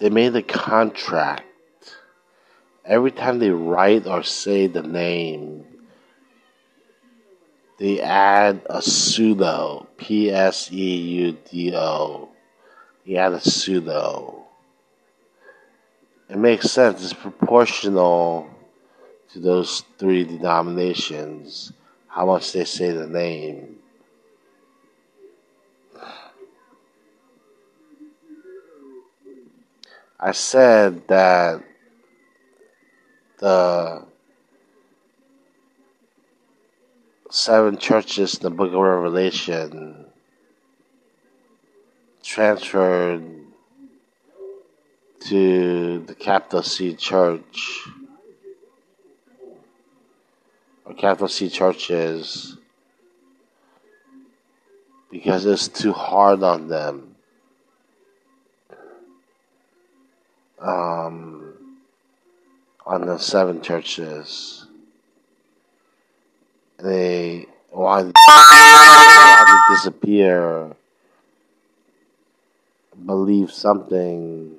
they made a contract. Every time they write or say the name, they add a pseudo. P S E U D O. They add a pseudo. It makes sense. It's proportional to those three denominations, how much they say the name. I said that the seven churches in the book of Revelation transferred to the capital C church or capital C churches because it's too hard on them. Um, on the seven churches. They wanted, to disappear, believe something.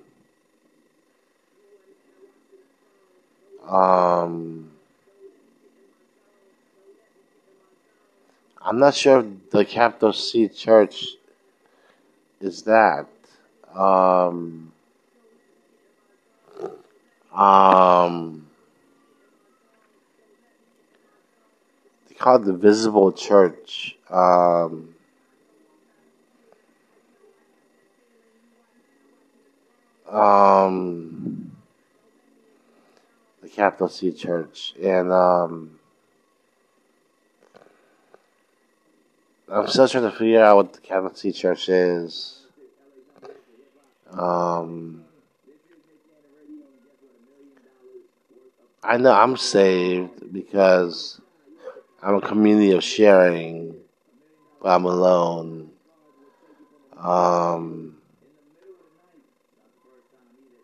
Um, I'm not sure if the capital C church is that. Um, um, they call it the visible church. Um, um, the capital C church, and um, I'm still trying to figure out what the capital C church is. Um, I know I'm saved because I'm a community of sharing, but I'm alone. Um,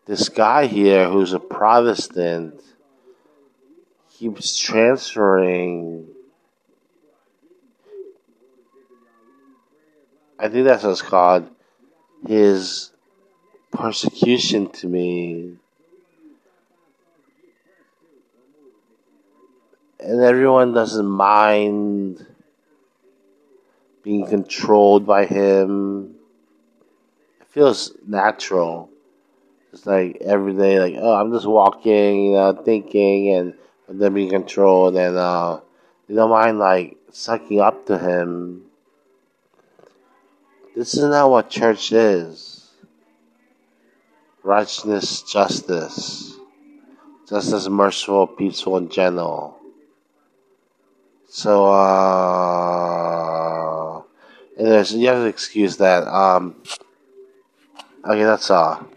this guy here who's a Protestant keeps transferring. I think that's what it's called. His persecution to me and everyone doesn't mind being controlled by him. It feels natural. It's like every day, like oh, I'm just walking, you know, thinking, and, and then being controlled, and uh, you don't mind like sucking up to him. This is not what church is. Righteousness, justice, justice, merciful, peaceful, and gentle. So, uh, you have to excuse that. Um, okay, that's all.